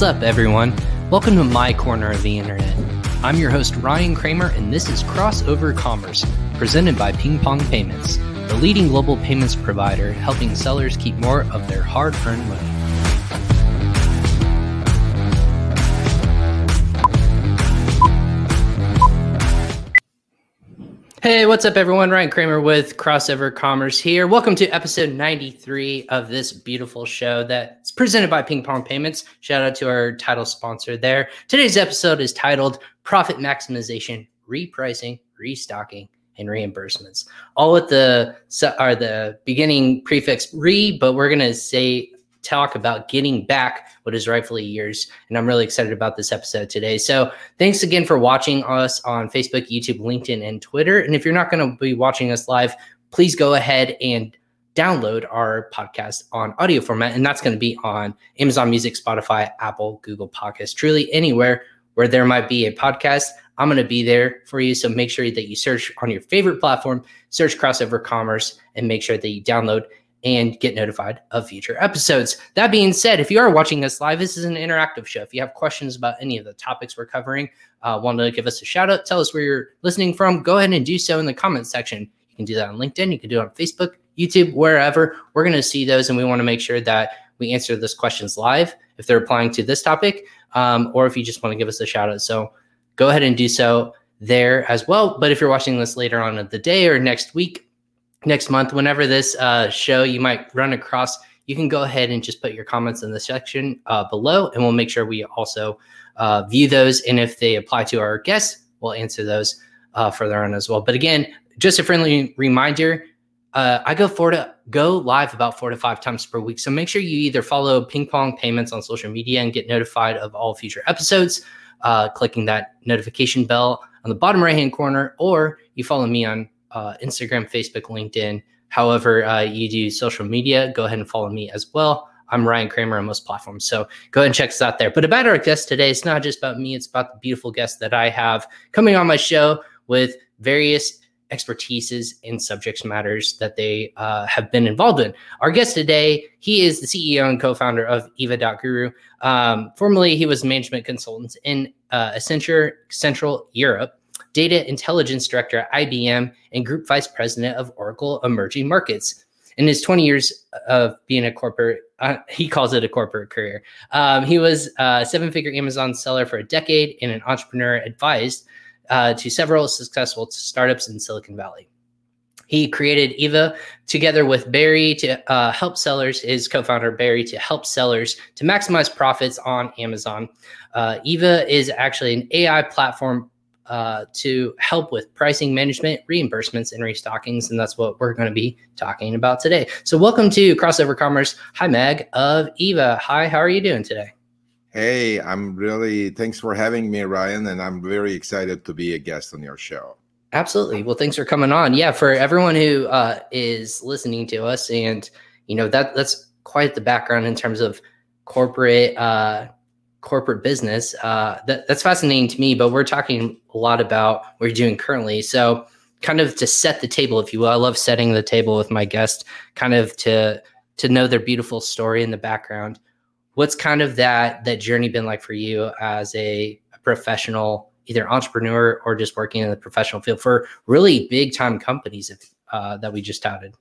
What's up, everyone? Welcome to my corner of the internet. I'm your host, Ryan Kramer, and this is Crossover Commerce, presented by Ping Pong Payments, the leading global payments provider helping sellers keep more of their hard earned money. Hey, what's up, everyone? Ryan Kramer with Crossover Commerce here. Welcome to episode 93 of this beautiful show that's presented by Ping Pong Payments. Shout out to our title sponsor there. Today's episode is titled Profit Maximization, Repricing, Restocking, and Reimbursements. All with the are the beginning prefix re, but we're gonna say talk about getting back what is rightfully yours. And I'm really excited about this episode today. So thanks again for watching us on Facebook, YouTube, LinkedIn, and Twitter. And if you're not going to be watching us live, please go ahead and download our podcast on audio format. And that's going to be on Amazon Music, Spotify, Apple, Google Podcasts, truly anywhere where there might be a podcast. I'm going to be there for you. So make sure that you search on your favorite platform, search Crossover Commerce, and make sure that you download and get notified of future episodes. That being said, if you are watching us live, this is an interactive show. If you have questions about any of the topics we're covering, uh, want to give us a shout out, tell us where you're listening from, go ahead and do so in the comments section. You can do that on LinkedIn, you can do it on Facebook, YouTube, wherever. We're going to see those, and we want to make sure that we answer those questions live if they're applying to this topic, um, or if you just want to give us a shout out. So go ahead and do so there as well. But if you're watching this later on in the day or next week, next month, whenever this uh, show you might run across, you can go ahead and just put your comments in the section uh, below, and we'll make sure we also uh, view those. And if they apply to our guests, we'll answer those uh, further on as well. But again, just a friendly reminder. Uh, I go four to go live about four to five times per week. So make sure you either follow Ping Pong Payments on social media and get notified of all future episodes, uh, clicking that notification bell on the bottom right hand corner, or you follow me on uh, Instagram, Facebook, LinkedIn, however uh, you do social media, go ahead and follow me as well. I'm Ryan Kramer on most platforms. So go ahead and check us out there. But about our guest today, it's not just about me, it's about the beautiful guests that I have coming on my show with various expertises in subjects matters that they uh, have been involved in. Our guest today, he is the CEO and co-founder of Eva.guru. Um, formerly, he was management consultant in uh, Accenture Central Europe Data Intelligence Director at IBM, and Group Vice President of Oracle Emerging Markets. In his 20 years of being a corporate, uh, he calls it a corporate career. Um, he was a seven figure Amazon seller for a decade and an entrepreneur advised uh, to several successful startups in Silicon Valley. He created Eva together with Barry to uh, help sellers, his co founder Barry, to help sellers to maximize profits on Amazon. Uh, Eva is actually an AI platform uh, to help with pricing management, reimbursements, and restockings. And that's what we're going to be talking about today. So, welcome to Crossover Commerce. Hi, Meg of Eva. Hi, how are you doing today? Hey, I'm really, thanks for having me, Ryan. And I'm very excited to be a guest on your show. Absolutely. Well, thanks for coming on. Yeah, for everyone who uh, is listening to us, and you know that that's quite the background in terms of corporate uh, corporate business. Uh, that, that's fascinating to me, but we're talking a lot about what you're doing currently. So, kind of to set the table, if you will, I love setting the table with my guest, kind of to to know their beautiful story in the background. What's kind of that that journey been like for you as a, a professional, either entrepreneur or just working in the professional field for really big time companies uh, that we just touted?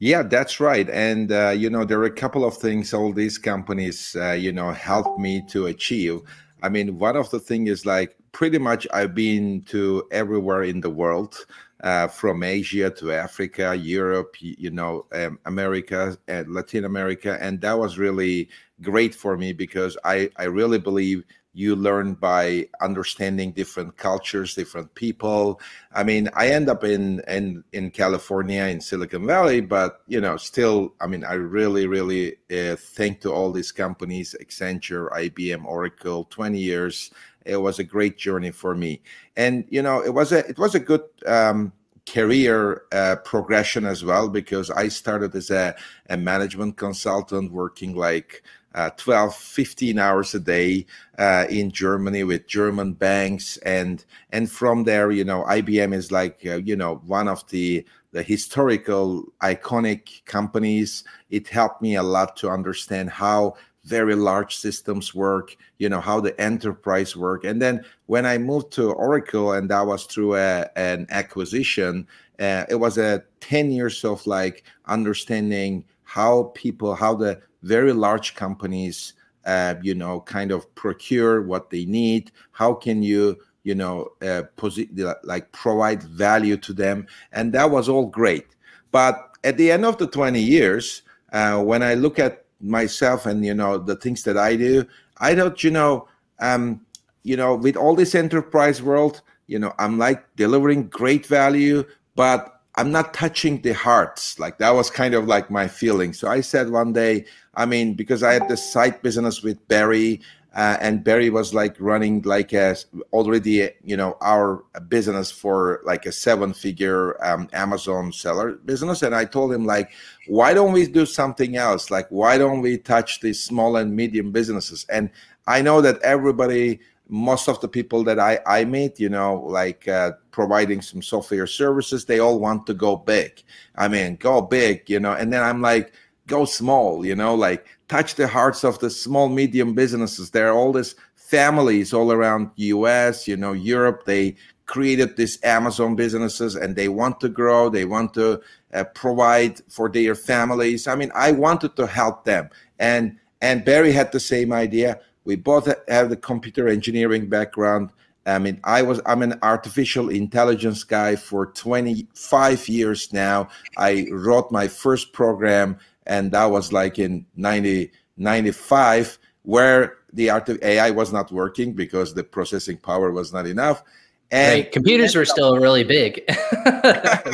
Yeah, that's right. And, uh, you know, there are a couple of things all these companies, uh, you know, helped me to achieve. I mean, one of the things is like pretty much I've been to everywhere in the world, uh, from Asia to Africa, Europe, you know, um, America, and Latin America. And that was really great for me because I, I really believe you learn by understanding different cultures different people. I mean i end up in in in california in silicon valley but you know still i mean i really really uh, thank to all these companies accenture ibm oracle 20 years. It was a great journey for me. And you know it was a it was a good um, career uh, progression as well because I started as a, a management consultant working like uh, 12 15 hours a day uh, in germany with german banks. And and from there you know ibm is like uh, you know one of the the historical iconic companies. It helped me a lot to understand how very large systems work you know how the enterprise work. And then when i moved to oracle and that was through a, an acquisition uh, it was a 10 years of like understanding how people how the very large companies uh, you know kind of procure what they need. How can you you know uh, posi- like provide value to them? And that was all great. But at the end of the 20 years uh, when i look at myself and you know the things that i do i don't you know um you know with all this enterprise world you know i'm like delivering great value but I'm not touching the hearts. Like that was kind of like my feeling. So I said one day, I mean, because I had this side business with Barry, uh, and Barry was like running like a already, you know, our business for like a seven figure um, Amazon seller business. And I told him like, why don't we do something else? Like, why don't we touch these small and medium businesses? And I know that everybody most of the people that I, I meet, you know, like uh, providing some software services, they all want to go big. I mean, go big, you know, and then I'm like, go small, you know, like touch the hearts of the small, medium businesses. There are all these families all around US, you know, Europe. They created these Amazon businesses and they want to grow. They want to uh, provide for their families. I mean, I wanted to help them. And and Barry had the same idea we both have the computer engineering background. I mean, I was I'm an artificial intelligence guy for 25 years now. I wrote my first program, and that was like in 90, 95, where the art of AI was not working because the processing power was not enough. And right. computers were still really big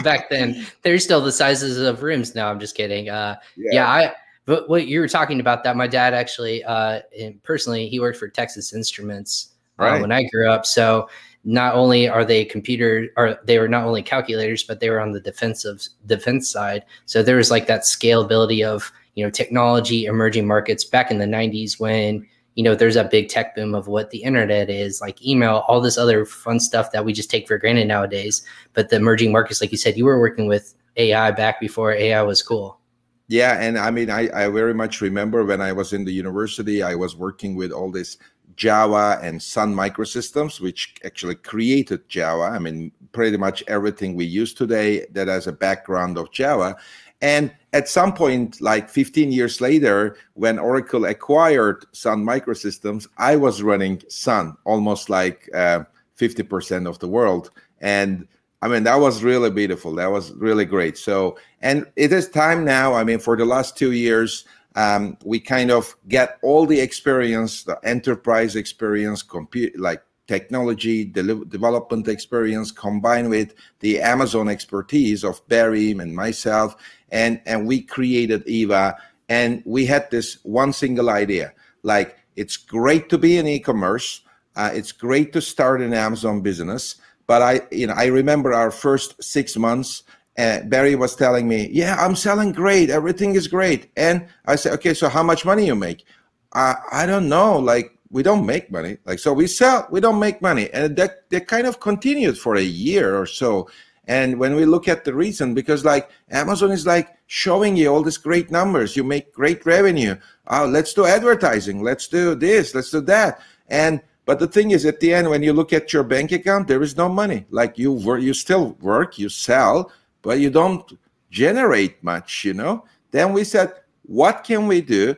back then. They're still the sizes of rooms now. I'm just kidding. Uh, yeah. yeah, I but what you were talking about that, my dad actually, uh, personally, he worked for Texas Instruments uh, when I grew up. So not only are they computer, or they were not only calculators, but they were on the defensive defense side. So there was like that scalability of you know technology, emerging markets back in the '90s when you know there's a big tech boom of what the internet is, like email, all this other fun stuff that we just take for granted nowadays. But the emerging markets, like you said, you were working with AI back before AI was cool. Yeah, and I mean, I, I very much remember when I was in the university, I was working with all this Java and Sun Microsystems, which actually created Java. I mean, pretty much everything we use today that has a background of Java. And at some point, like 15 years later, when Oracle acquired Sun Microsystems, I was running Sun almost like uh, 50% of the world. And I mean, that was really beautiful. That was really great. So, and it is time now. I mean, for the last two years, um, we kind of get all the experience, the enterprise experience, compute like technology de- development experience combined with the Amazon expertise of Barry and myself, and and we created Eva, and we had this one single idea: like it's great to be in e-commerce, uh, it's great to start an Amazon business but I, you know, I remember our first six months. Barry was telling me, "Yeah, I'm selling great. Everything is great." And I said, "Okay, so how much money you make?" I, I don't know. Like we don't make money. Like so, we sell. We don't make money, and that that kind of continued for a year or so. And when we look at the reason, because like Amazon is like showing you all these great numbers, you make great revenue. Oh, let's do advertising. Let's do this. Let's do that. And but the thing is, at the end, when you look at your bank account, there is no money. Like you work, you still work, you sell, but you don't generate much. You know. Then we said, what can we do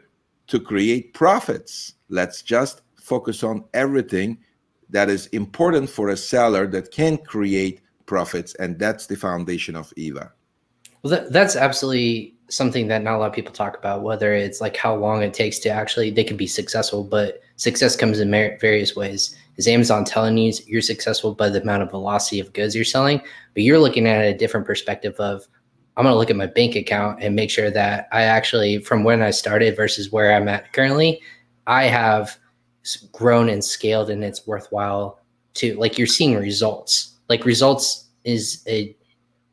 to create profits? Let's just focus on everything that is important for a seller that can create profits, and that's the foundation of Eva. Well, that, that's absolutely something that not a lot of people talk about. Whether it's like how long it takes to actually they can be successful, but success comes in various ways. Is Amazon telling you you're successful by the amount of velocity of goods you're selling? But you're looking at a different perspective of I'm going to look at my bank account and make sure that I actually, from when I started versus where I'm at currently, I have grown and scaled and it's worthwhile to like you're seeing results. Like results is a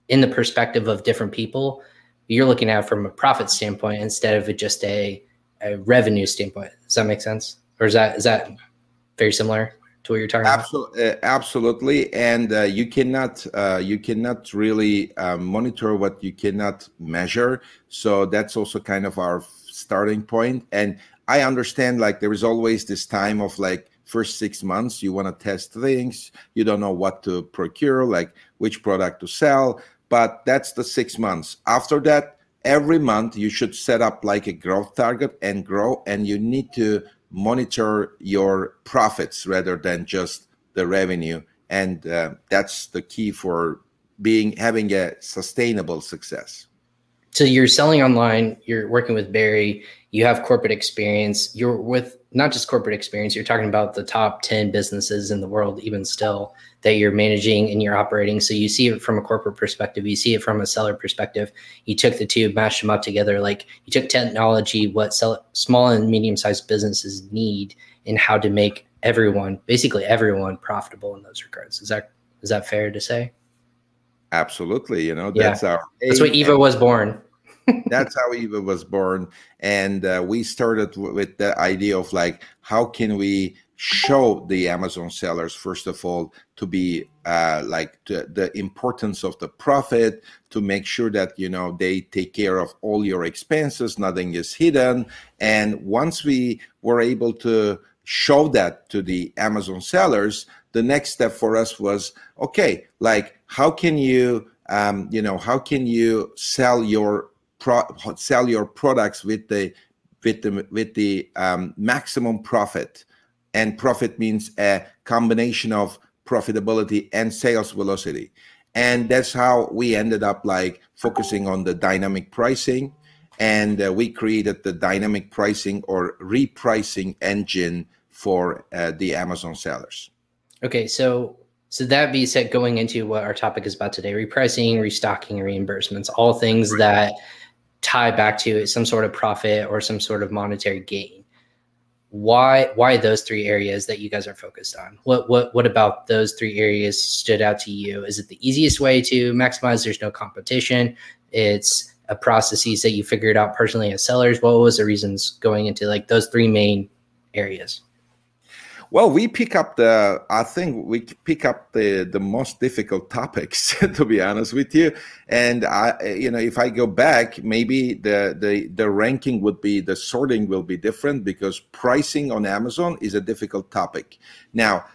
in the perspective of different people. You're looking at from a profit standpoint instead of just a, a revenue standpoint. Does that make sense? Or is that is that very similar to what you're talking absolutely, about? Absolutely, and uh, you cannot uh, you cannot really uh, monitor what you cannot measure. So that's also kind of our starting point. And I understand like there is always this time of like first six months you want to test things you don't know what to procure like which product to sell but that's the six months after that every month you should set up like a growth target and grow and you need to monitor your profits rather than just the revenue. And uh, that's the key for being having a sustainable success so you're selling online you're working with barry you have corporate experience you're with not just corporate experience you're talking about the top 10 businesses in the world even still that you're managing and you're operating. So you see it from a corporate perspective you see it from a seller perspective. You took the two mashed them up together like you took technology what sell, small and medium sized businesses need and how to make everyone basically everyone profitable in those regards. Is that is that fair to say? Absolutely you know that's yeah. our that's what eva was born that's how eva was born and uh, we started w- with the idea of like how can we show the amazon sellers first of all to be uh, like to, the importance of the profit to make sure that you know they take care of all your expenses nothing is hidden and once we were able to show that to the amazon sellers the next step for us was okay like how can you um, you know how can you sell your pro- sell your products with the with the with the um, maximum profit. And profit means a combination of profitability and sales velocity. And that's how we ended up like focusing on the dynamic pricing. And uh, we created the dynamic pricing or repricing engine for uh, the amazon sellers. Okay so so that being said going into what our topic is about today repricing restocking reimbursements all things that tie back to some sort of profit or some sort of monetary gain. Why why those three areas that you guys are focused on? What what what about those three areas stood out to you? Is it the easiest way to maximize? There's no competition. It's a processes that you figured out personally as sellers. What was the reasons going into like those three main areas well, we pick up the. I think we pick up the the most difficult topics, to be honest with you. And I, you know, if I go back, maybe the the the ranking would be the sorting will be different because pricing on Amazon is a difficult topic. Now,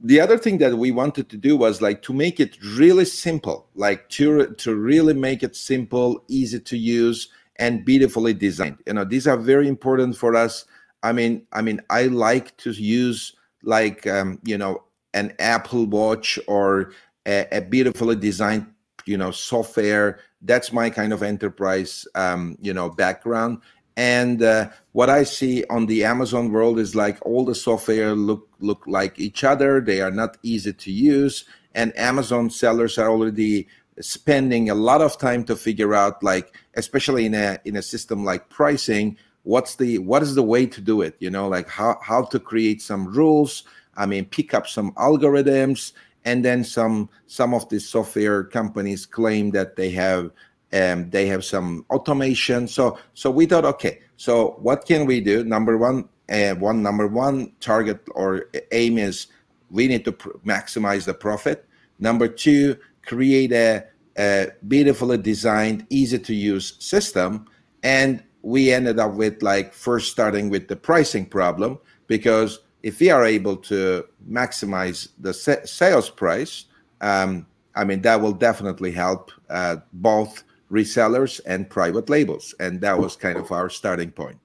the other thing that we wanted to do was like to make it really simple, like to to really make it simple, easy to use, and beautifully designed. You know, these are very important for us. I mean, I mean, I like to use like um, you know an Apple Watch or a, a, beautifully designed you know software. That's my kind of enterprise um, you know background. And uh, what I see on the Amazon world is like all the software look look like each other. They are not easy to use, and Amazon sellers are already spending a lot of time to figure out like especially in a in a system like pricing what's the what is the way to do it? You know like how how to create some rules i mean pick up some algorithms and then some some of the software companies claim that they have um, they have some automation. So so we thought okay so what can we do? Number one uh, one number one target or aim is we need to pr- maximize the profit. Number two create a, a beautifully designed easy to use system. And we ended up with like first starting with the pricing problem because if we are able to maximize the sales price, um, I mean that will definitely help uh, both resellers and private labels, and that was kind of our starting point.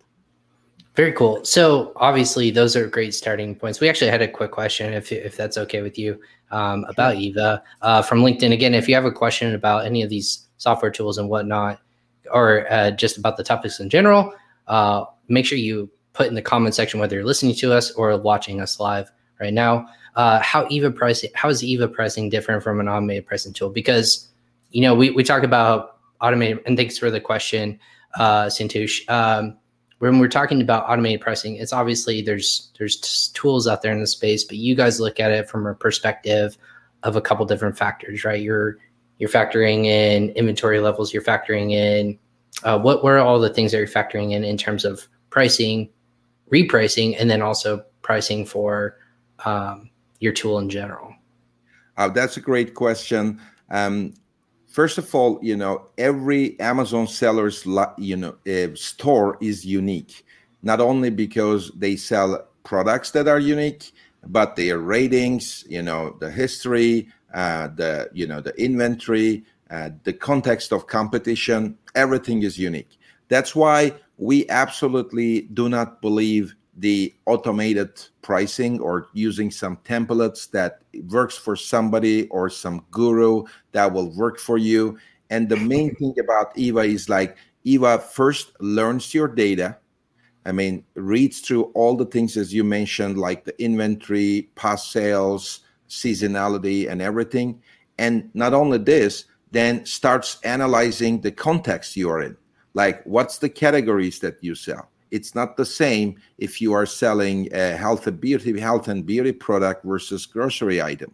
Very cool. So obviously, those are great starting points. We actually had a quick question, if if that's okay with you, um, about Eva uh, from LinkedIn. Again, if you have a question about any of these software tools and whatnot, or uh, just about the topics in general, uh, make sure you put in the comment section whether you're listening to us or watching us live right now. Uh, how Eva pricing? How is Eva pricing different from an automated pricing tool? Because you know we we talk about automated, and thanks for the question, uh, Santosh. Um, when we're talking about automated pricing, it's obviously there's there's tools out there in the space, but you guys look at it from a perspective of a couple different factors, right? You're you're factoring in inventory levels, you're factoring in uh, what were all the things that you're factoring in in terms of pricing, repricing, and then also pricing for um, your tool in general? Uh, that's a great question. Um, first of all, you know, every Amazon seller's you know uh, store is unique, not only because they sell products that are unique, but their ratings, you know, the history, the you know the inventory, uh, the context of competition, everything is unique. That's why we absolutely do not believe the automated pricing or using some templates that works for somebody or some guru that will work for you. And the main thing about Eva is like Eva first learns your data. I mean, reads through all the things as you mentioned, like the inventory, past sales, seasonality, and everything. And not only this, then starts analyzing the context you are in. Like, what's the categories that you sell? It's not the same if you are selling a health and beauty, health and beauty product versus grocery item.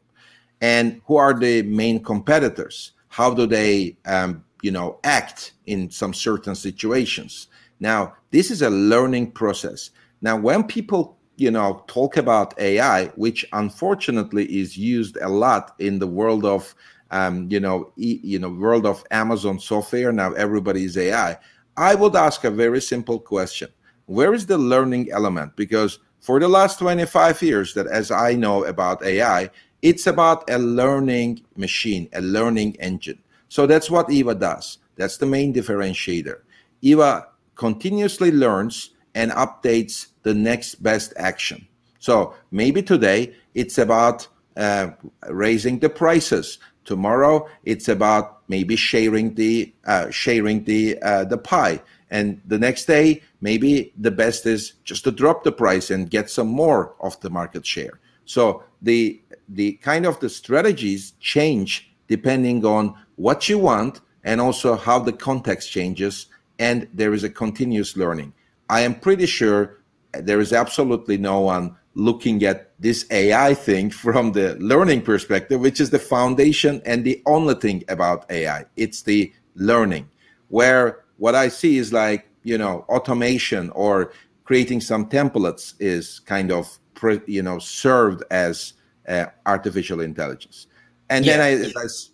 And who are the main competitors? How do they, um, you know, act in some certain situations? Now, this is a learning process. Now, when people you know talk about ai which unfortunately is used a lot in the world of um, you know e, you know world of amazon software now everybody is ai i would ask a very simple question where is the learning element? Because for the last 25 years, that as I know about AI, it's about a learning machine, a learning engine. So that's what Eva does. That's the main differentiator. Eva continuously learns and updates the next best action. So maybe today it's about uh, raising the prices. Tomorrow it's about maybe sharing the uh, sharing the uh, the pie and the next day maybe the best is just to drop the price and get some more of the market share so the the kind of the strategies change depending on what you want and also how the context changes and there is a continuous learning i am pretty sure there is absolutely no one looking at this ai thing from the learning perspective which is the foundation and the only thing about ai it's the learning where what I see is like you know automation or creating some templates is kind of you know served as uh, artificial intelligence. And yeah. then I, as,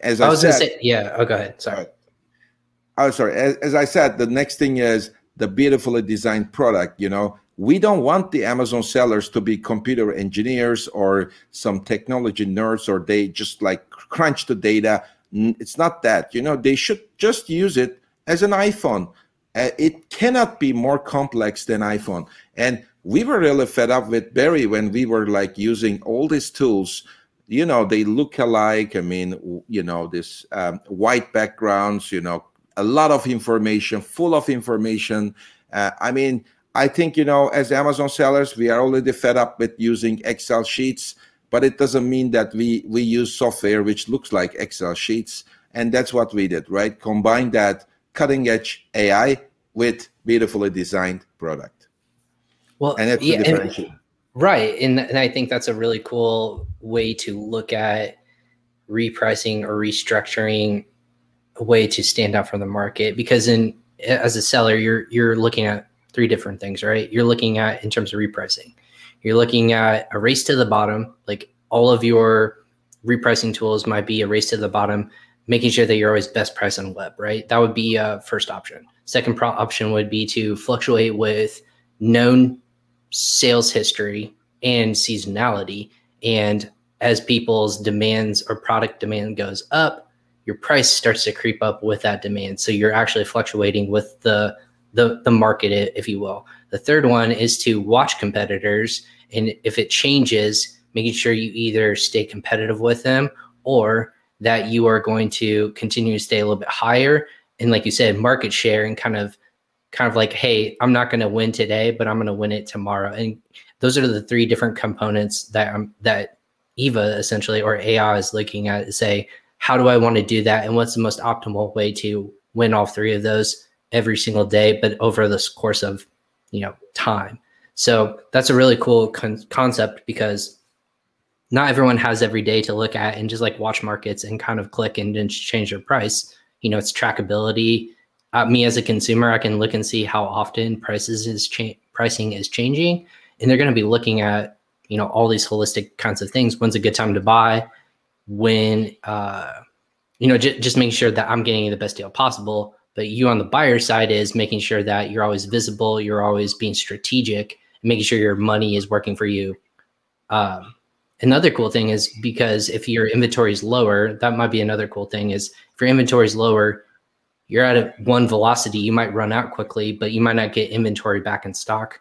as I, I was said, gonna say, yeah. Oh, go ahead. Sorry. Oh, sorry. As, as I said, the next thing is the beautifully designed product. You know, we don't want the Amazon sellers to be computer engineers or some technology nerds, or they just like crunch the data. It's not that. You know, they should just use it as an iPhone. Uh, it cannot be more complex than iPhone. And we were really fed up with Barry when we were like using all these tools. You know, they look alike. I mean, you know, this um, white backgrounds, you know, a lot of information, full of information. Uh, I mean, I think, you know, as Amazon sellers, we are already fed up with using Excel sheets, but it doesn't mean that we, we use software which looks like Excel sheets. And that's what we did, right? Combine that cutting edge AI with beautifully designed product. Well, and that's yeah, right, and, and I think that's a really cool way to look at repricing or restructuring a way to stand out from the market because in as a seller you're you're looking at three different things right you're looking at in terms of repricing you're looking at a race to the bottom like all of your repricing tools might be a race to the bottom making sure that you're always best price on web, right? That would be a first option. Second pro- option would be to fluctuate with known sales history and seasonality. And as people's demands or product demand goes up, your price starts to creep up with that demand. So you're actually fluctuating with the the, the market, if you will. The third one is to watch competitors. And if it changes, making sure you either stay competitive with them or that you are going to continue to stay a little bit higher and like you said market share and kind of kind of like hey i'm not going to win today but i'm going to win it tomorrow and those are the three different components that um, that eva essentially or ai is looking at say how do i want to do that and what's the most optimal way to win all three of those every single day but over this course of you know time so that's a really cool con- concept because not everyone has every day to look at and just like watch markets and kind of click and then change their price. You know, it's trackability. Uh, me as a consumer, I can look and see how often prices is cha- pricing is changing, and they're going to be looking at you know all these holistic kinds of things. When's a good time to buy? When uh, you know, j- just making sure that I'm getting the best deal possible. But you on the buyer side is making sure that you're always visible, you're always being strategic, making sure your money is working for you. Um, another cool thing is because if your inventory is lower, that might be another cool thing is if your inventory is lower, you're at a one velocity, you might run out quickly, but you might not get inventory back in stock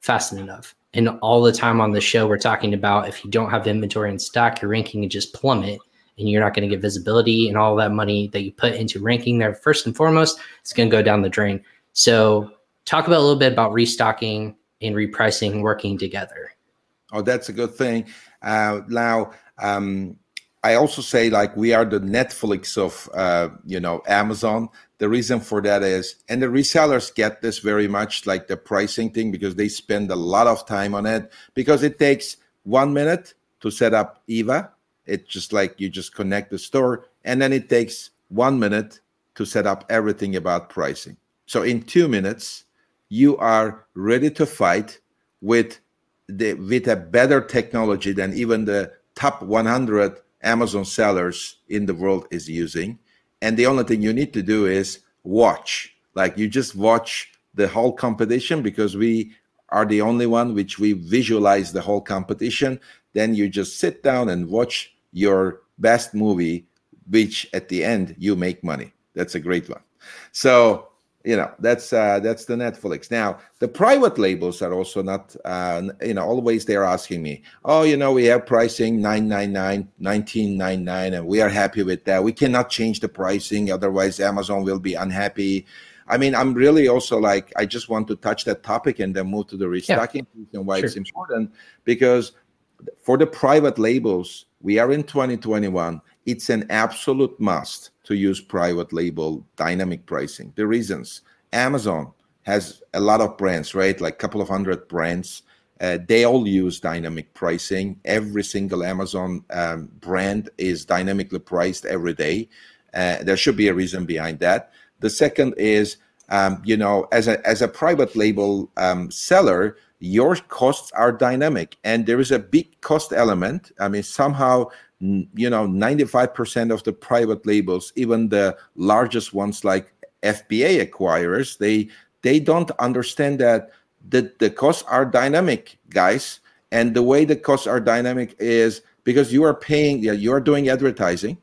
fast enough. And all the time on the show, we're talking about if you don't have inventory in stock, your ranking can just plummet and you're not going to get visibility and all that money that you put into ranking there first and foremost it's going to go down the drain. So talk about a little bit about restocking and repricing working together. Oh that's a good thing. Uh, now um, i also say like we are the netflix of uh, you know amazon the reason for that is and the resellers get this very much like the pricing thing because they spend a lot of time on it because it takes one minute to set up eva it's just like you just connect the store, and then it takes one minute to set up everything about pricing. So in two minutes, you are ready to fight with the with a better technology than even the top 100 Amazon sellers in the world is using. And the only thing you need to do is watch. Like you just watch the whole competition because we are the only one which we visualize the whole competition. Then you just sit down and watch your best movie, which at the end you make money. That's a great one. So you know that's uh, that's the Netflix. Now the private labels are also not uh, you know always they're asking me, oh you know we have pricing 999, 1999, and we are happy with that. We cannot change the pricing, otherwise Amazon will be unhappy. I mean, I'm really also like I just want to touch that topic and then move to the restocking yeah. and why sure. it's important because for the private labels we are in 2021. It's an absolute must to use private label dynamic pricing. The reasons Amazon has a lot of brands, right? Like a couple of hundred brands. Uh, they all use dynamic pricing. Every single Amazon um, brand is dynamically priced every day. Uh, there should be a reason behind that. The second is, um, you know, as a as a private label um, seller, your costs are dynamic and there is a big cost element i mean somehow you know 95% of the private labels even the largest ones like fba acquirers they they don't understand that the, the costs are dynamic guys. And the way the costs are dynamic is because you are paying you are doing advertising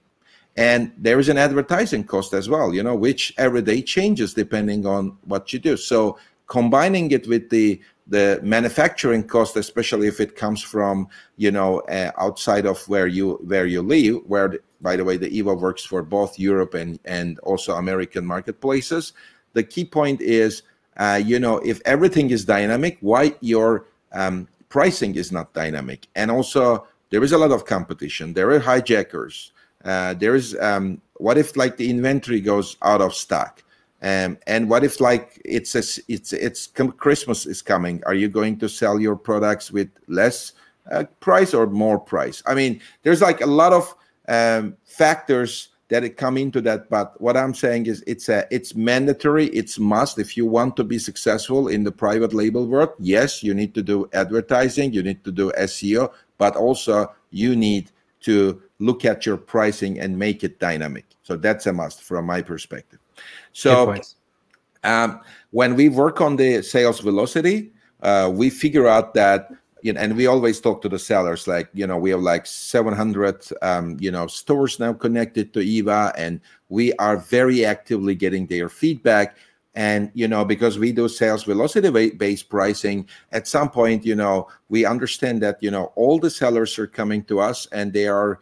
and there is an advertising cost as well you know which every day changes depending on what you do. So combining it with the the manufacturing cost, especially if it comes from you know uh, outside of where you where you live, where by the way the EVA works for both Europe and and also American marketplaces. The key point is, uh, you know, if everything is dynamic, why your um, pricing is not dynamic? And also, there is a lot of competition. There are hijackers. Uh, there is um, what if like the inventory goes out of stock? Um, and what if like it's a, it's it's Christmas is coming? Are you going to sell your products with less uh, price or more price? I mean, there's like a lot of um, factors that come into that. But what I'm saying is, it's a it's mandatory. It's must if you want to be successful in the private label world. Yes, you need to do advertising. You need to do SEO, but also you need to look at your pricing and make it dynamic. So that's a must from my perspective. So um, when we work on the sales velocity, uh, we figure out that you know, and we always talk to the sellers like you know we have like 700 um, you know stores now connected to eva and we are very actively getting their feedback. And you know because we do sales velocity based pricing at some point you know we understand that you know all the sellers are coming to us and they are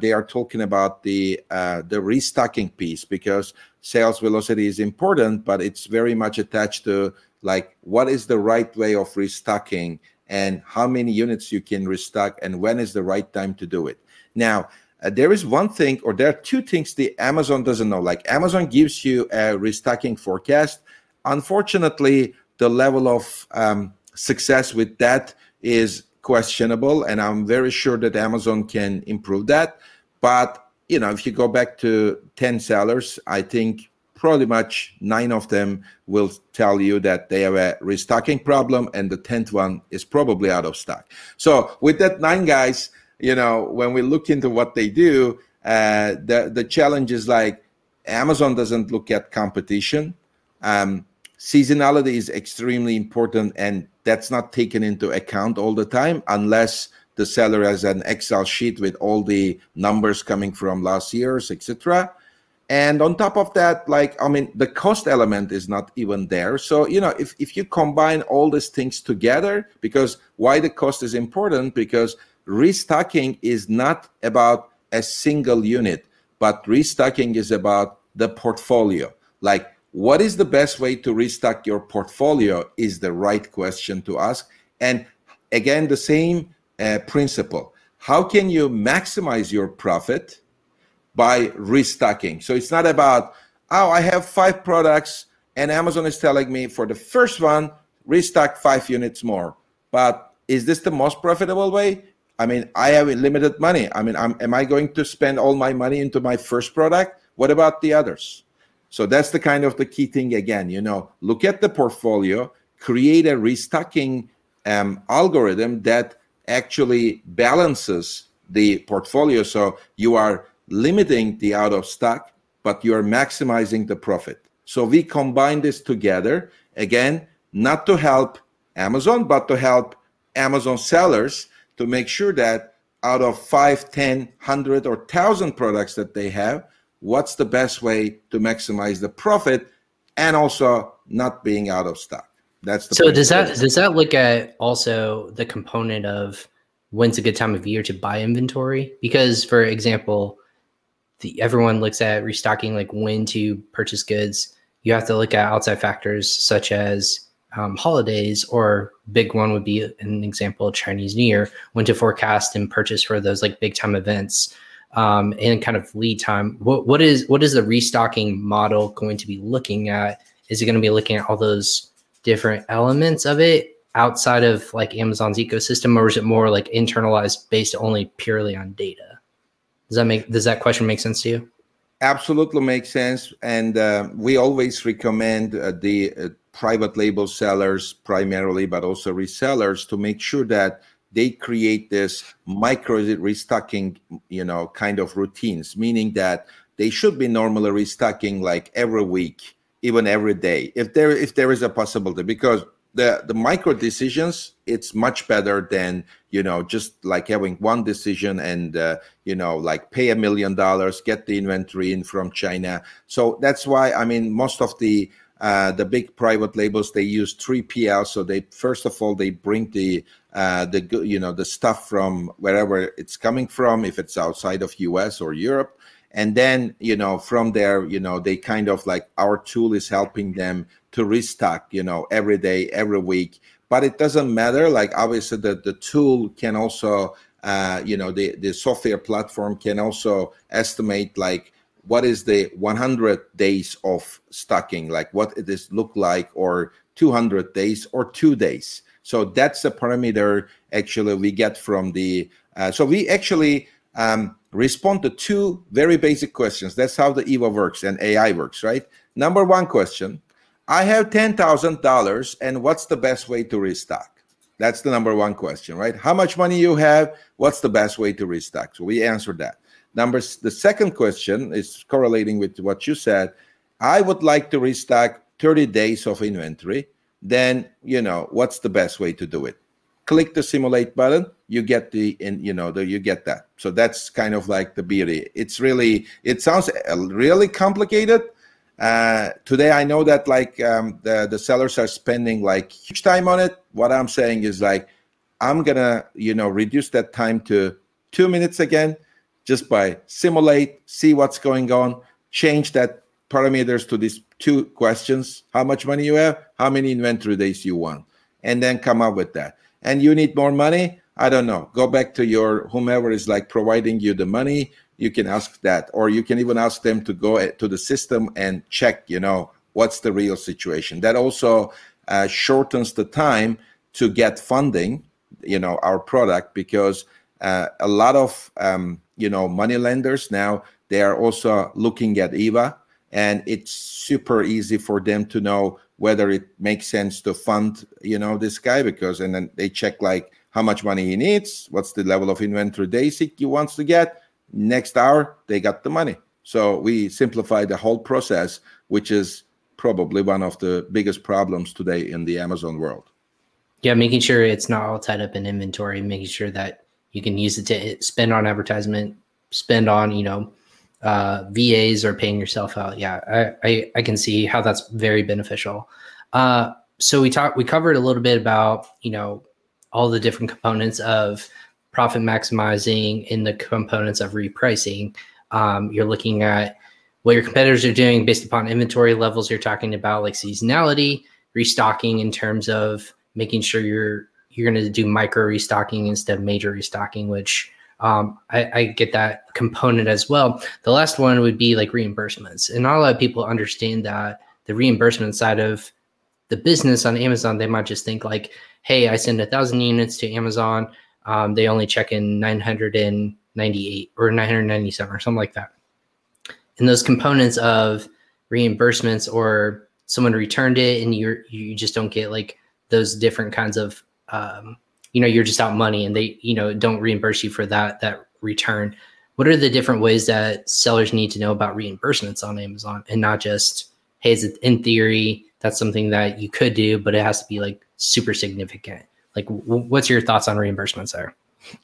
they are talking about the uh, the restocking piece because sales velocity is important, but it's very much attached to like what is the right way of restocking and how many units you can restock and when is the right time to do it. Now, uh, there is one thing, or there are two things the Amazon doesn't know. Like Amazon gives you a restocking forecast. Unfortunately, the level of um, success with that is questionable, and I'm very sure that Amazon can improve that. But you know, if you go back to 10 sellers, I think pretty much nine of them will tell you that they have a restocking problem and the 10th one is probably out of stock. So with that nine guys, you know, when we look into what they do, uh, the, the challenge is like, Amazon doesn't look at competition. Um, seasonality is extremely important, and that's not taken into account all the time unless the seller has an Excel sheet with all the numbers coming from last year's, etc. And on top of that, like I mean, the cost element is not even there. So you know, if if you combine all these things together, because why the cost is important, because restocking is not about a single unit, but restocking is about the portfolio. Like, what is the best way to restock your portfolio is the right question to ask. And again, the same uh, principle. How can you maximize your profit by restocking? So it's not about, oh, I have five products and Amazon is telling me for the first one, restock five units more. But is this the most profitable way? I mean, I have limited money. I mean, I'm, am I going to spend all my money into my first product? What about the others? So that's the kind of the key thing again. You know, look at the portfolio, create a restocking um, algorithm that actually balances the portfolio. So you are limiting the out of stock, but you are maximizing the profit. So we combine this together again, not to help Amazon, but to help Amazon sellers to make sure that out of 5, 10, 100, or 1,000 products that they have, what's the best way to maximize the profit and also not being out of stock. That's the so does that does that look at also the component of when's a good time of year to buy inventory? Because for example, the, everyone looks at restocking like when to purchase goods. You have to look at outside factors such as um, holidays, or big one would be an example Chinese New Year, when to forecast and purchase for those like big time events, um, and kind of lead time. What what is what is the restocking model going to be looking at? Is it going to be looking at all those different elements of it outside of like Amazon's ecosystem, or is it more like internalized based only purely on data? Does that make does that question make sense to you? Absolutely makes sense, and uh, we always recommend uh, the uh, private label sellers primarily, but also resellers to make sure that they create this micro restocking, you know, kind of routines, meaning that they should be normally restocking like every week, even every day, if there if there is a possibility, because the the micro decisions it's much better than you know just like having one decision and uh, you know like pay a million dollars get the inventory in from china so that's why i mean most of the uh, the big private labels they use 3PL. So they first of all they bring the uh, the you know the stuff from wherever it's coming from, if it's outside of US or Europe, and then you know from there you know they kind of like our tool is helping them to restock you know every day, every week. But it doesn't matter. Like obviously the the tool can also uh, you know the the software platform can also estimate like what is the 100 days of stocking like what it is look like or 200 days or two days so that's the parameter actually we get from the uh, so we actually um, respond to two very basic questions that's how the eva works and ai works right number one question i have $10000 and what's the best way to restock that's the number one question right how much money you have what's the best way to restock so we answer that Numbers. The second question is correlating with what you said. I would like to restock 30 days of inventory. Then you know what's the best way to do it. Click the simulate button. You get the in you know the, you get that. So that's kind of like the beauty. It's really it sounds uh, really complicated. Uh, today I know that like um, the the sellers are spending like huge time on it. What I'm saying is like I'm gonna you know reduce that time to two minutes again just by simulate, see what's going on, change that parameters to these two questions how much money you have, how many inventory days you want, and then come up with that. And you need more money? I don't know. Go back to your whomever is like providing you the money. You can ask that, or you can even ask them to go to the system and check, you know, what's the real situation. That also uh, shortens the time to get funding, you know, our product because uh, a lot of um, you know money lenders now they are also looking at eva and it's super easy for them to know whether it makes sense to fund you know this guy because and then they check like how much money he needs what's the level of inventory days he wants to get next hour they got the money So we simplify the whole process, which is probably one of the biggest problems today in the Amazon world. Yeah, making sure it's not all tied up in inventory, making sure that you can use it to spend on advertisement, spend on, you know, uh, VAs or paying yourself out. Yeah, I, I, I can see how that's very beneficial. Uh, so we talked, we covered a little bit about, you know, all the different components of profit maximizing in the components of repricing. Um, you're looking at what your competitors are doing based upon inventory levels. You're talking about like seasonality, restocking in terms of making sure you're you're going to do micro restocking instead of major restocking, which um, I, I, get that component as well. The last one would be like reimbursements, and not a lot of people understand that the reimbursement side of the business on Amazon. They might just think like, "Hey, I send a thousand units to Amazon. Um, they only check in 998 or 997 or something like that." And those components of reimbursements or someone returned it and you you just don't get like those different kinds of um, you know you're just out money and they you know don't reimburse you for that that return what are the different ways that sellers need to know about reimbursements on amazon and not just hey is it in theory that's something that you could do but it has to be like super significant like w- what's your thoughts on reimbursements there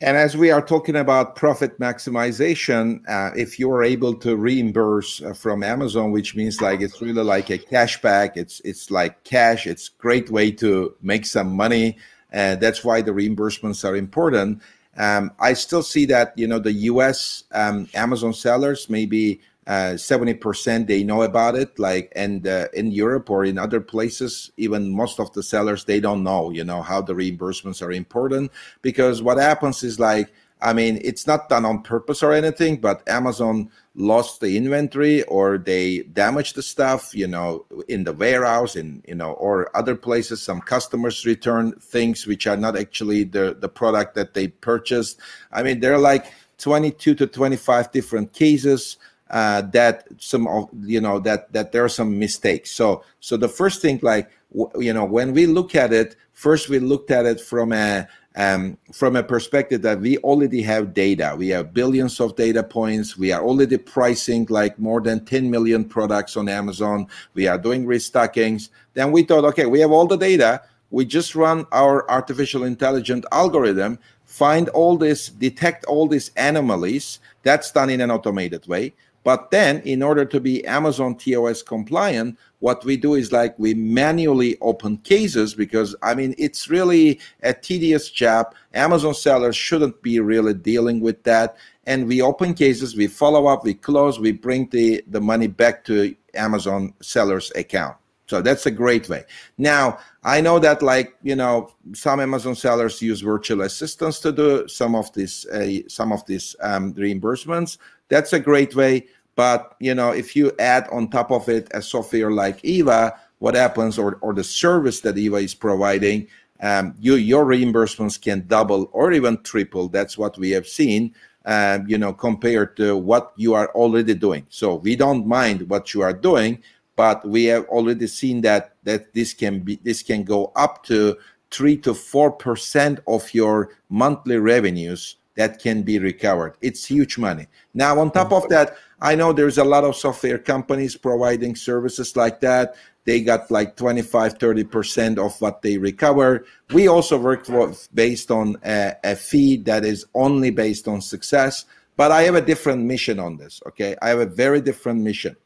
and as we are talking about profit maximization, uh, if you are able to reimburse uh, from Amazon, which means like it's really like a cashback, it's it's like cash. It's great way to make some money. Uh, that's why the reimbursements are important. Um, I still see that you know the U.S. Um, Amazon sellers maybe uh, seventy percent they know about it. Like and uh, in Europe or in other places, even most of the sellers they don't know. You know how the reimbursements are important because what happens is like I mean, it's not done on purpose or anything, but Amazon lost the inventory or they damaged the stuff, you know, in the warehouse, in you know, or other places. Some customers return things which are not actually the the product that they purchased. I mean, there are like 22 to 25 different cases uh, that some of you know that that there are some mistakes. So so the first thing, like you know, when we look at it, first we looked at it from a um, from a perspective that we already have data. We have billions of data points. We are already pricing like more than 10 million products on Amazon. We are doing restockings. Then we thought, okay, we have all the data. We just run our artificial intelligent algorithm, find all this, detect all these anomalies. That's done in an automated way. But then, in order to be Amazon TOS compliant, what we do is like we manually open cases because I mean, it's really a tedious job. Amazon sellers shouldn't be really dealing with that. And we open cases, we follow up, we close, we bring the, the money back to Amazon sellers account. So that's a great way. Now, I know that like, you know, some Amazon sellers use virtual assistants to do some of these uh, some of these um, reimbursements. That's a great way. But you know, if you add on top of it a software like Eva, what happens, or or the service that Eva is providing, um, you your reimbursements can double or even triple. That's what we have seen. Um, you know, compared to what you are already doing. So we don't mind what you are doing, but we have already seen that that this can be this can go up to three to four percent of your monthly revenues that can be recovered. It's huge money. Now, on top of that, I know there's a lot of software companies providing services like that. They got like 25, 30% of what they recover. We also work with, based on a, a fee that is only based on success. But I have a different mission on this, okay? I have a very different mission.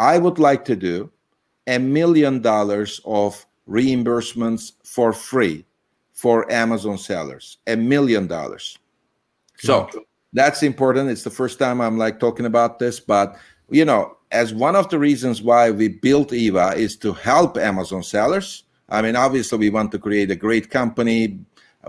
I would like to do a million dollars of reimbursements for free for Amazon sellers. A million dollars. So that's important. It's the first time I'm like talking about this, but you know, as one of the reasons why we built Eva is to help Amazon sellers. I mean, obviously, we want to create a great company,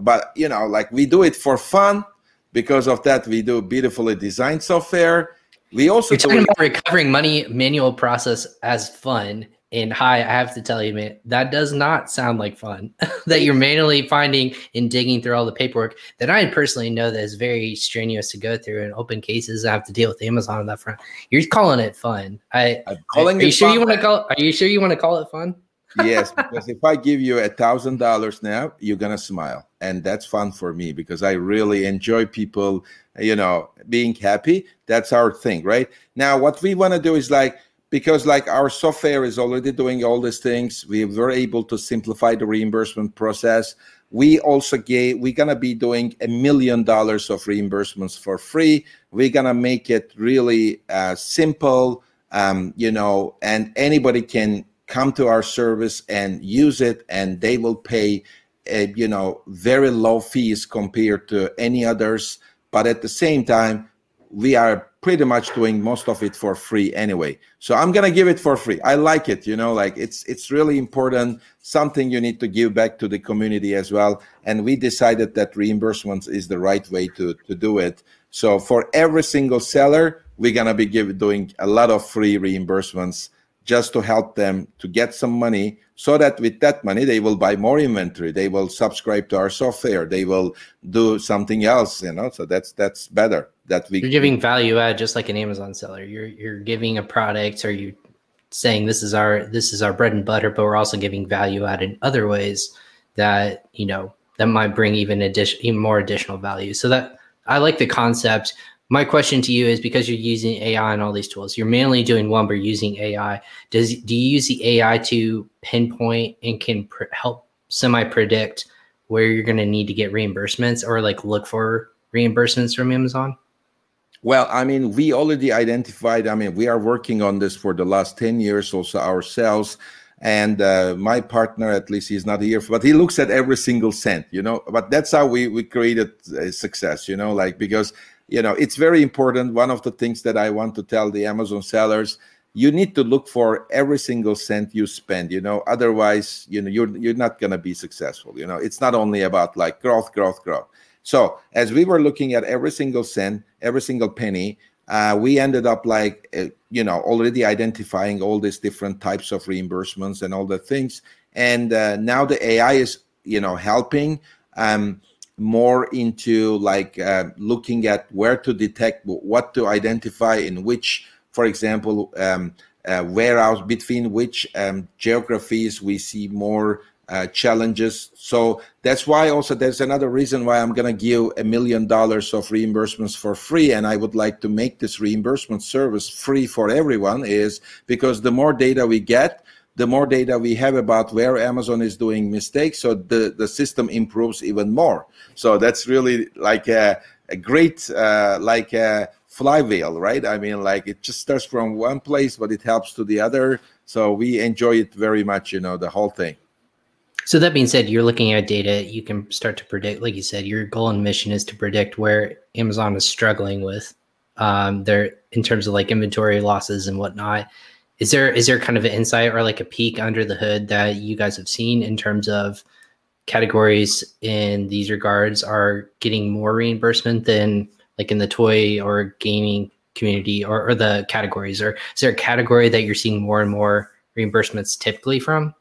but you know, like we do it for fun. Because of that, we do beautifully designed software. We also You're talking about recovering money manual process as fun and hi, I have to tell you, man, that does not sound like fun. that you're manually finding and digging through all the paperwork that I personally know that is very strenuous to go through and open cases. I have to deal with Amazon on that front. You're calling it fun. I, I'm calling are, are you sure you want to call? Are you sure you want to call it fun? yes, because if I give you a thousand dollars now, you're gonna smile, and that's fun for me because I really enjoy people you know being happy that's our thing right now what we want to do is like because like our software is already doing all these things. We were able to simplify the reimbursement process. We also gave we're gonna be doing a million dollars of reimbursements for free. We're gonna make it really uh, simple um, you know and anybody can come to our service and use it and they will pay a, uh, you know very low fees compared to any others. But at the same time we are pretty much doing most of it for free anyway. So i'm gonna give it for free. I like it you know like it's it's really important something you need to give back to the community as well. And we decided that reimbursements is the right way to to do it. So for every single seller we're gonna be give, doing a lot of free reimbursements just to help them to get some money so that with that money they will buy more inventory. They will subscribe to our software. They will do something else you know so that's that's better that we you're giving value add just like an amazon seller you're you're giving a product or you saying this is our this is our bread and butter but we're also giving value add in other ways that you know that might bring even addition even more additional value so that i like the concept my question to you is because you're using AI and all these tools, you're mainly doing one, but using AI. Does do you use the AI to pinpoint and can pr- help semi predict where you're going to need to get reimbursements or like look for reimbursements from Amazon? Well, I mean, we already identified. I mean, we are working on this for the last ten years, also ourselves. And uh, my partner, at least he's not here, but he looks at every single cent, you know. But that's how we we created a success, you know, like because you know it's very important one of the things that i want to tell the amazon sellers you need to look for every single cent you spend you know otherwise you know you're you're not going to be successful you know it's not only about like growth growth growth so as we were looking at every single cent every single penny uh, we ended up like uh, you know already identifying all these different types of reimbursements and all the things. And uh, now the ai is you know helping um, more into like uh, looking at where to detect what to identify in which for example um, uh, warehouse between which um, geographies we see more uh, challenges so that's why also there's another reason why i'm going to give a million dollars of reimbursements for free and i would like to make this reimbursement service free for everyone is because the more data we get the more data we have about where Amazon is doing mistakes, so the, the system improves even more. So that's really like a, a great, uh, like a flywheel, right? I mean, like it just starts from one place, but it helps to the other. So we enjoy it very much, you know, the whole thing. So that being said, you're looking at data, you can start to predict, like you said, your goal and mission is to predict where Amazon is struggling with um, their in terms of like inventory losses and whatnot. Is there is there kind of an insight or like a peek under the hood that you guys have seen in terms of categories in these regards are getting more reimbursement than like in the toy or gaming community or, or the categories? Or is there a category that you're seeing more and more reimbursements typically from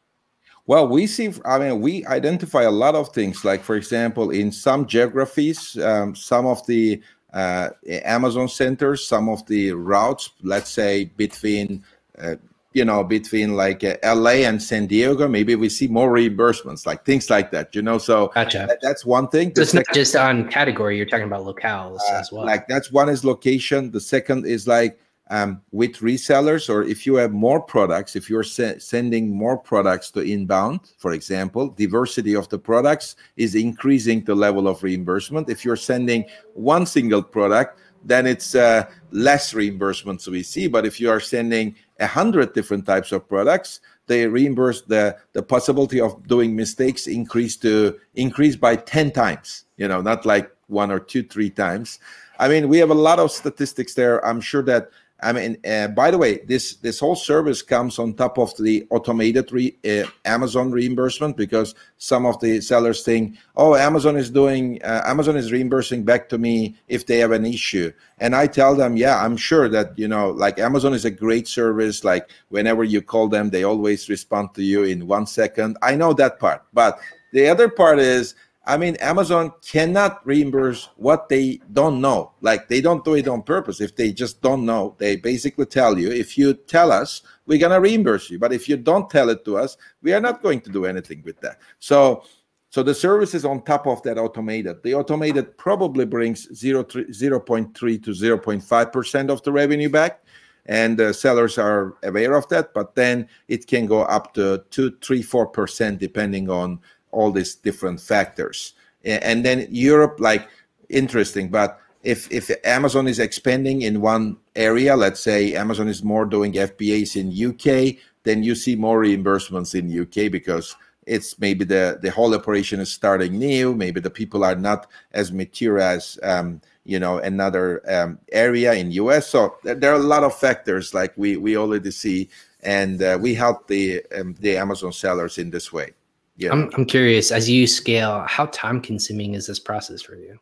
well, we see, I mean, we identify a lot of things. Like, for example, in some geographies, um, some of the uh, Amazon centers, some of the routes, let's say between uh, you know, between like uh, LA and San Diego, maybe we see more reimbursements, like things like that, you know. So gotcha. that, that's one thing. So it's second, not just on category, you're talking about locales uh, as well. Like that's one is location. The second is like um, with resellers, or if you have more products, if you're se- sending more products to inbound, for example, diversity of the products is increasing the level of reimbursement. If you're sending one single product, then it's uh, less reimbursements we see. But if you are sending a hundred different types of products, they reimburse the the possibility of doing mistakes increase to increase by 10 times you know not like one or two three times i mean we have a lot of statistics there i'm sure that I mean, uh, by the way, this this whole service comes on top of the automated re, uh, Amazon reimbursement because some of the sellers think, "Oh, Amazon is doing uh, Amazon is reimbursing back to me if they have an issue," and I tell them, "Yeah, I'm sure that you know, like Amazon is a great service. Like whenever you call them, they always respond to you in one second. I know that part, but the other part is." I mean, Amazon cannot reimburse what they don't know. Like they don't do it on purpose. If they just don't know, they basically tell you, if you tell us, we're to reimburse you. But if you don't tell it to us, we are not going to do anything with that. So So the services on top of that automated. The automated probably brings 0, 0.3 to 0.5% of the revenue back. And the sellers are aware of that, but then it can go up to 2, 3, 4% depending on all these different factors. And then Europe, like interesting, but if if Amazon is expanding in one area, let's say Amazon is more doing FBAs in UK, then you see more reimbursements in UK because it's maybe the the whole operation is starting new. Maybe the people are not as mature as um, you know another um, area in us so there are a lot of factors like we we already see and uh, we help the um, the amazon sellers in this way yeah I'm, I'm curious as you scale how time consuming is this process for you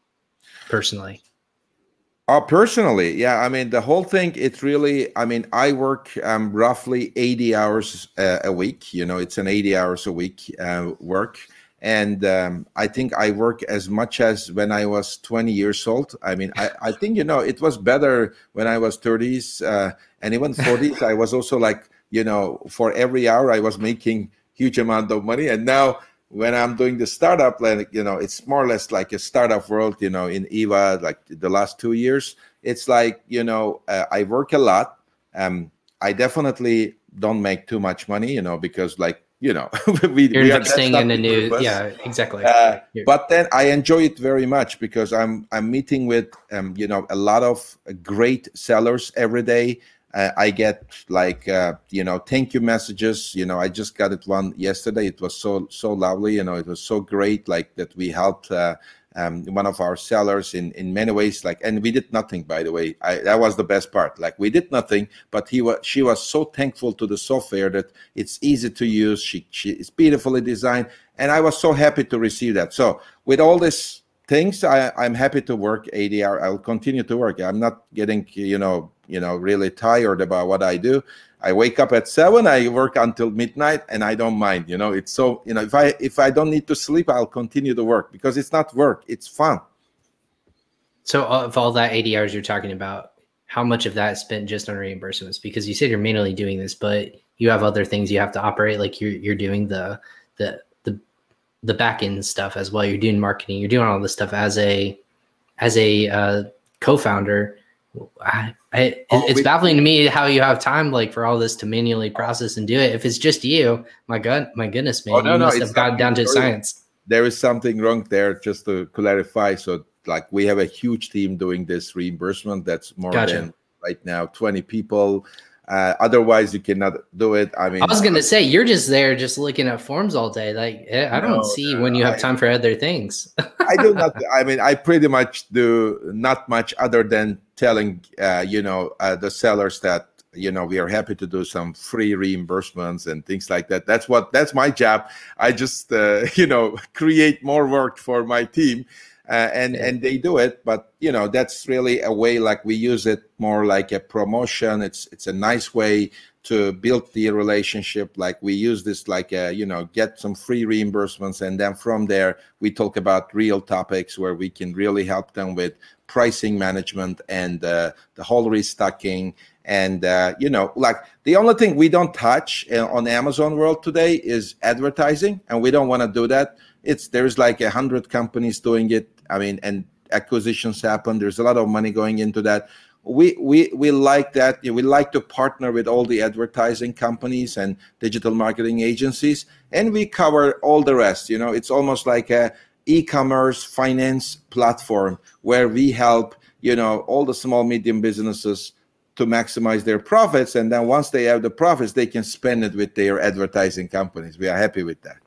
personally uh, personally, yeah. I mean, the whole thing, it's really, I mean, I work um, roughly 80 hours uh, a week. You know, it's an 80 hours a week uh, work. And um, I think I work as much as when I was 20 years old. I mean, I, I think, you know, it was better when I was 30s uh, and even 40s. I was also like, you know, for every hour I was making huge amount of money. And now, when I'm doing the startup, like you know, it's more or less like a startup world. You know, in Eva, like the last two years, it's like you know, uh, I work a lot. Um, I definitely don't make too much money, you know, because like you know, we, You're we investing in a new, purpose. yeah, exactly. Uh, but then I enjoy it very much because I'm I'm meeting with um, you know a lot of great sellers every day uh, I get like uh, you know thank you messages. You know, I just got it one yesterday. It was so so lovely. You know, it was so great. Like that we helped uh, um, one of our sellers in in many ways. Like, and we did nothing by the way. I, that was the best part. Like we did nothing, but he was she was so thankful to the software that it's easy to use. She she is beautifully designed, and I was so happy to receive that. So with all this things I, i'm happy to work adr i'll continue to work i'm not getting you know you know really tired about what i do. I wake up at seven i work until midnight and i don't mind you know? It's so you know if i if i don't need to sleep i'll continue to work because it's not work it's fun. So of all that 80 hours you're talking about how much of that is spent just on reimbursements? Because you said you're mainly doing this but you have other things you have to operate like you're you're doing the the the the back end stuff as well. You're doing marketing you're doing all this stuff as a as a uh, co-founder I, I, oh, it's baffling to me how you have time like for all this to manually process and do it. If it's just you, my god, my goodness, man, oh, no, you no, must have gotten down to science. There is something wrong there. Just to clarify, so like we have a huge team doing this reimbursement. That's more gotcha. than right now twenty people. Uh, otherwise, you cannot do it. I mean, I was gonna say you're just there, just looking at forms all day. Like eh, I don't see no, when you have I, time for other things. I do not. I mean, I pretty much do not much other than telling, uh, you know, uh, the sellers that you know we are happy to do some free reimbursements and things like that. That's what that's my job. I just uh, you know create more work for my team uh, and yeah. and they do it but you know that's really a way like we use it more like a promotion. It's it's a nice way to build the relationship. Like we use this like a, you know get some free reimbursements and then from there we talk about real topics where we can really help them with pricing management and uh, the whole restocking. And uh, you know like the only thing we don't touch uh, on amazon world today is advertising and we don't want to do that. It's there's like a hundred companies doing it I mean, and acquisitions happen. There's a lot of money going into that. We we we like that. We like to partner with all the advertising companies and digital marketing agencies, and we cover all the rest. You know, it's almost like a e-commerce finance platform where we help you know all the small medium businesses to maximize their profits and then once they have the profits they can spend it with their advertising companies we are happy with that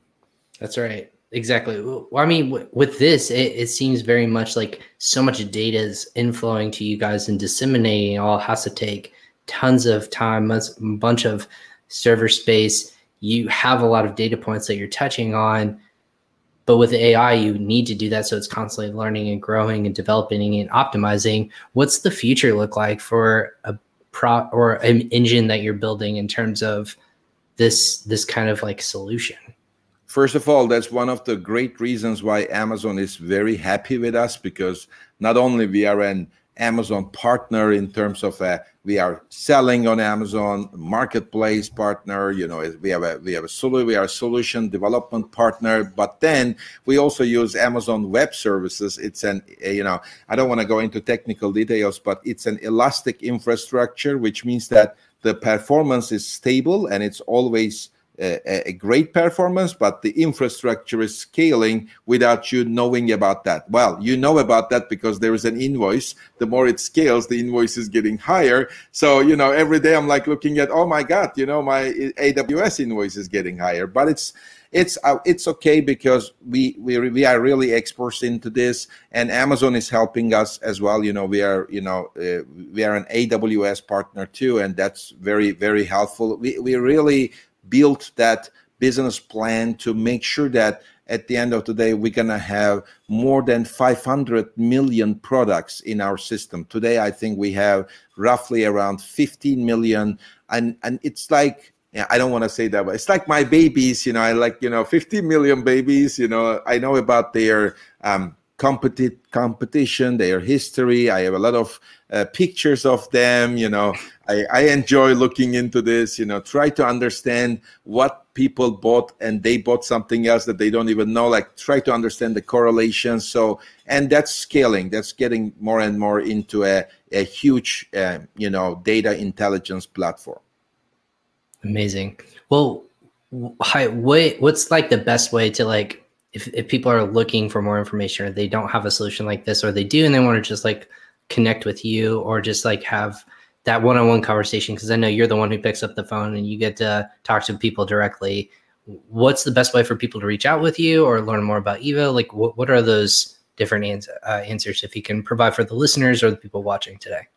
that's right Exactly. Well, I mean, w- with this, it, it, seems very much like so much data is inflowing to you guys and disseminating all has to take tons of time, a bunch of server space. You have a lot of data points that you're touching on, but with AI, you need to do that so it's constantly learning and growing and developing and optimizing. What's the future look like for a pro or an engine that you're building in terms of this this kind of like solution? First of all, that's one of the great reasons why Amazon is very happy with us because not only we are an Amazon partner in terms of uh, we are selling on Amazon marketplace partner. You know, we have a we have a. We are a solution development partner. But then we also use Amazon Web Services. It's an you know I don't want to go into technical details, but it's an elastic infrastructure, which means that the performance is stable and it's always a, a, great performance, but the infrastructure is scaling without you knowing about that. Well, you know about that because there is an invoice. The more it scales, the invoice is getting higher. So, you know, every day I'm like looking at, oh my God, you know, my AWS invoice is getting higher. But it's it's uh, it's okay because we we we are really experts into this, and Amazon is helping us as well. You know, we are you know uh, we are an AWS partner too, and that's very very helpful. We we really built that business plan to make sure that at the end of the day we're going to have more than 500 million products in our system today i think we have roughly around 15 million and and it's like yeah, I don't want to say that, but it's like my babies, you know. I like, you know, 50 million babies, you know. I know about their um, competi- competition, their history. I have a lot of uh, pictures of them. You know, I, I enjoy looking into this. You know, try to understand what people bought and they bought something else that they don't even know. Like try to understand the correlation. So, and that's scaling. That's getting more and more into a a huge, uh, you know, data intelligence platform. Amazing. Well, hi, what what's like the best way to like if, if people are looking for more information or they don't have a solution like this or they do and they want to just like connect with you or just like have that one-on-one conversation because i know you're the one who picks up the phone and you get to talk to people directly. What's the best way for people to reach out with you or learn more about Eva? Like what, what are those different ans- uh, answers if you can provide for the listeners or the people watching today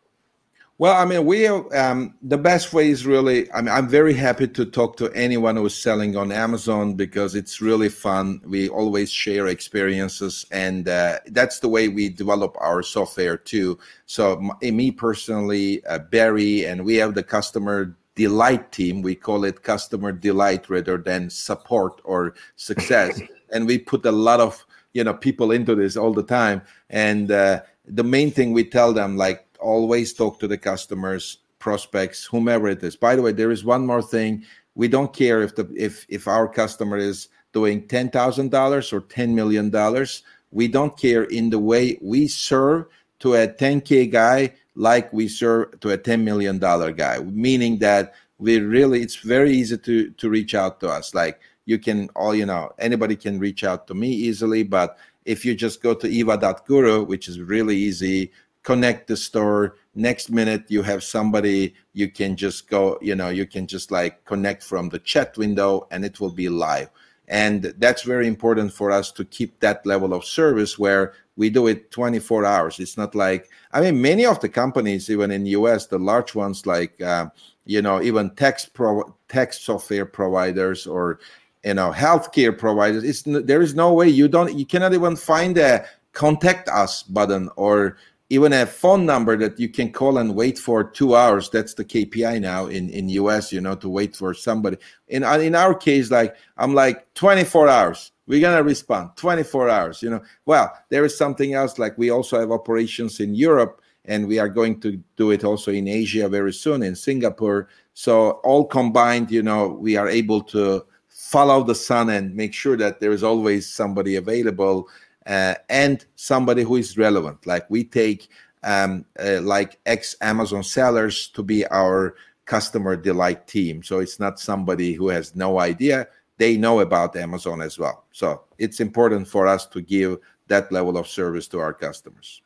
well, I mean, we um, the best way is really. I mean, I'm very happy to talk to anyone who's selling on Amazon because it's really fun. We always share experiences, and uh, that's the way we develop our software too. So, me personally, uh, Barry, and we have the customer delight team. We call it customer delight rather than support or success, and we put a lot of you know people into this all the time. And uh, the main thing we tell them like always talk to the customers, prospects, whomever it is. By the way, there is one more thing. We don't care if the if if our customer is doing ten thousand dollars or ten million dollars. We don't care in the way we serve to a 10k guy like we serve to a 10 million dollar guy. Meaning that we really it's very easy to to reach out to us. Like you can all you know anybody can reach out to me easily, but if you just go to eva.guru, which is really easy, connect the store. Next minute you have somebody you can just go you know you can just like connect from the chat window and it will be live. And that's very important for us to keep that level of service where we do it 24 hours. It's not like i mean many of the companies even in us the large ones like uh, you know even text pro text software providers or you know healthcare providers it's there is no way. You don't you cannot even find a contact us button or even a phone number that you can call and wait for two hours. That's the kpi now in in us you know to wait for somebody. In in our case like i'm like 24 hours. We're gonna respond 24 hours you know. Well there is something else like we also have operations in europe and we are going to do it also in asia very soon in singapore. So all combined you know we are able to follow the sun and make sure that there is always somebody available uh, and somebody who is relevant. Like we take um, uh, like ex Amazon sellers to be our customer delight team. So it's not somebody who has no idea. They know about Amazon as well. So it's important for us to give that level of service to our customers.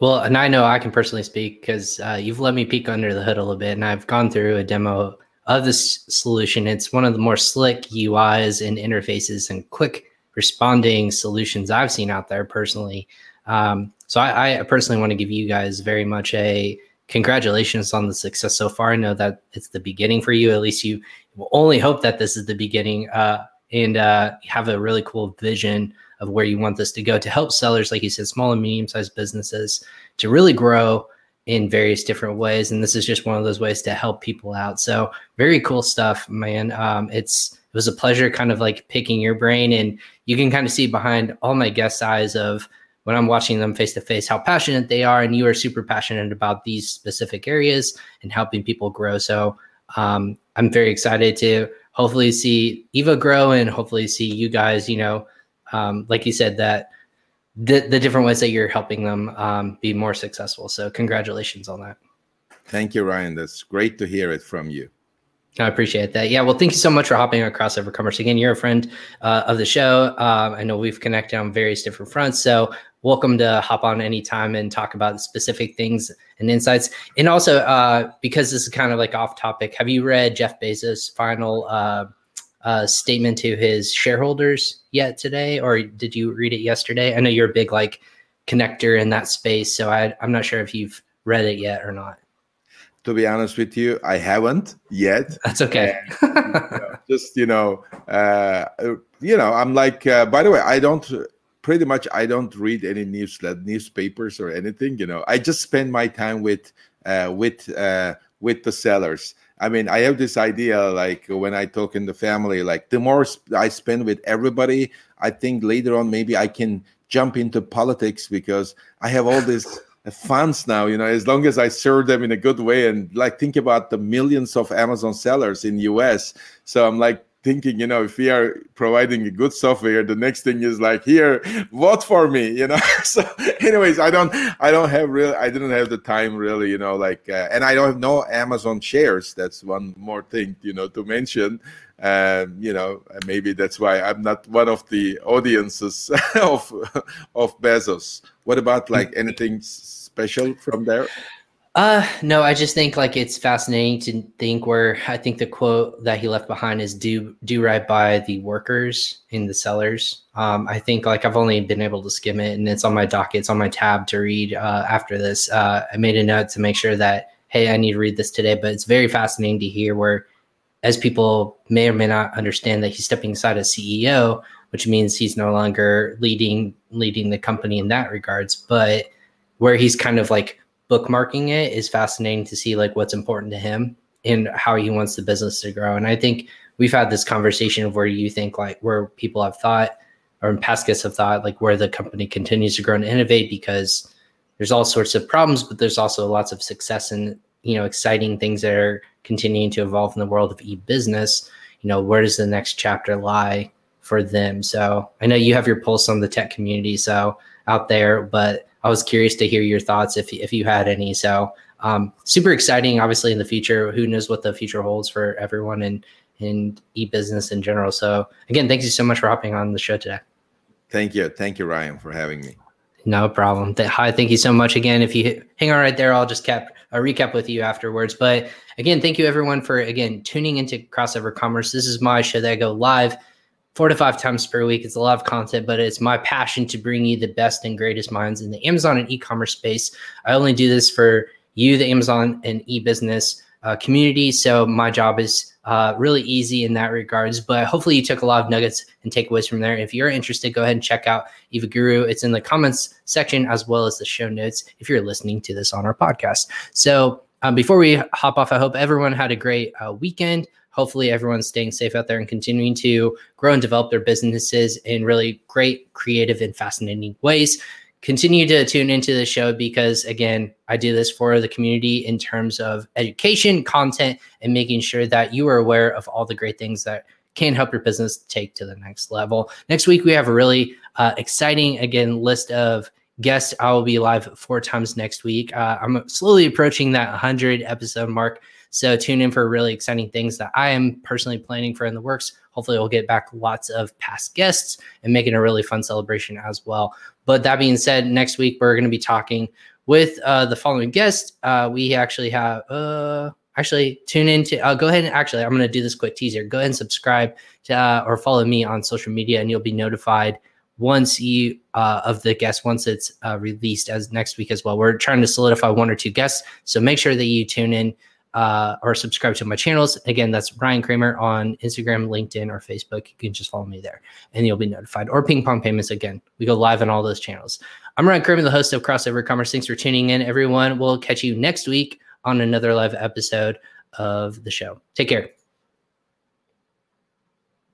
Well, and I know I can personally speak because uh, you've let me peek under the hood a little bit, and I've gone through a demo of this solution. It's one of the more slick UIs and interfaces and quick responding solutions I've seen out there personally. Um, so I, I, personally want to give you guys very much a congratulations on the success so far. I know that it's the beginning for you. At least you will only hope that this is the beginning uh, and uh, have a really cool vision of where you want this to go to help sellers, like you said, small and medium sized businesses to really grow in various different ways. And this is just one of those ways to help people out. So very cool stuff, man. Um, it's it was a pleasure kind of like picking your brain and you can kind of see behind all my guest eyes of when I'm watching them face to face how passionate they are, and you are super passionate about these specific areas and helping people grow. So um, I'm very excited to hopefully see Eva grow and hopefully see you guys, you know, um, like you said, that the, the different ways that you're helping them um, be more successful. So congratulations on that. Thank you, Ryan. That's great to hear it from you. I appreciate that. Yeah. Well, thank you so much for hopping on Crossover Commerce. Again, you're a friend uh, of the show. Um, I know we've connected on various different fronts. So welcome to hop on anytime and talk about specific things and insights. And also, uh, because this is kind of like off topic, have you read Jeff Bezos' final uh, uh, statement to his shareholders yet today, or did you read it yesterday? I know you're a big like connector in that space, so I, I'm not sure if you've read it yet or not to be honest with you i haven't yet. That's okay. And, you know, just you know uh, you know i'm like uh, by the way i don't pretty much i don't read any news newspapers or anything you know. I just spend my time with uh, with uh, with the sellers. I mean i have this idea like when i talk in the family like the more i spend with everybody i think later on maybe i can jump into politics because i have all this funds now you know as long as i serve them in a good way and like think about the millions of amazon sellers in us so i'm like thinking you know if we are providing a good software the next thing is like here vote for me you know? So anyways i don't i don't have real i didn't have the time really you know like uh, and i don't have no amazon shares. That's one more thing you know to mention um, you know maybe that's why i'm not one of the audiences of of bezos what about like anything special from there? Uh, no, I just think like it's fascinating to think where I think the quote that he left behind is do do right by the workers and the sellers. Um, I think like I've only been able to skim it and it's on my docket, it's on my tab to read uh, after this. Uh, I made a note to make sure that hey, I need to read this today, but it's very fascinating to hear where as people may or may not understand that he's stepping aside as CEO, which means he's no longer leading leading the company in that regards, but where he's kind of like bookmarking it is fascinating to see like what's important to him and how he wants the business to grow. And I think we've had this conversation of where you think like where people have thought or in past guests have thought like where the company continues to grow and innovate because there's all sorts of problems, but there's also lots of success and you know exciting things that are continuing to evolve in the world of e-business. You know, where does the next chapter lie for them? So I know you have your pulse on the tech community, so out there, but I was curious to hear your thoughts if if you had any. So um, super exciting, obviously in the future. Who knows what the future holds for everyone and in e-business in general. So again, thank you so much for hopping on the show today. Thank you, thank you, Ryan, for having me. No problem. Hi, thank you so much again. If you hang on right there, I'll just cap a recap with you afterwards. But again, thank you everyone for again tuning into Crossover Commerce. This is my show that I go live four to five times per week. It's a lot of content, but it's my passion to bring you the best and greatest minds in the Amazon and e-commerce space. I only do this for you, the Amazon and e-business uh, community. So my job is uh, really easy in that regards. But hopefully you took a lot of nuggets and takeaways from there. If you're interested, go ahead and check out Eva Guru. It's in the comments section as well as the show notes if you're listening to this on our podcast. So um, before we hop off, I hope everyone had a great uh, weekend hopefully everyone's staying safe out there and continuing to grow and develop their businesses in really great, creative, and fascinating ways. Continue to tune into the show because, again, I do this for the community in terms of education, content, and making sure that you are aware of all the great things that can help your business take to the next level. Next week, we have a really uh, exciting, again, list of guests. I will be live four times next week. Uh, I'm slowly approaching that 100 episode mark. So tune in for really exciting things that I am personally planning for in the works. Hopefully, we'll get back lots of past guests and making a really fun celebration as well. But that being said, next week we're going to be talking with uh, the following guest. Uh, we actually have. Uh, actually tune in to uh, go ahead and actually i'm going to do this quick teaser go ahead and subscribe to uh, or follow me on social media and you'll be notified once you uh, of the guests once it's uh, released as next week as well we're trying to solidify one or two guests so make sure that you tune in uh, or subscribe to my channels. Again, that's Ryan Kramer on Instagram, LinkedIn, or Facebook. You can just follow me there and you'll be notified. Or Ping Pong Payments. Again, we go live on all those channels. I'm Ryan Kramer, the host of Crossover Commerce. Thanks for tuning in, everyone. We'll catch you next week on another live episode of the show. Take care.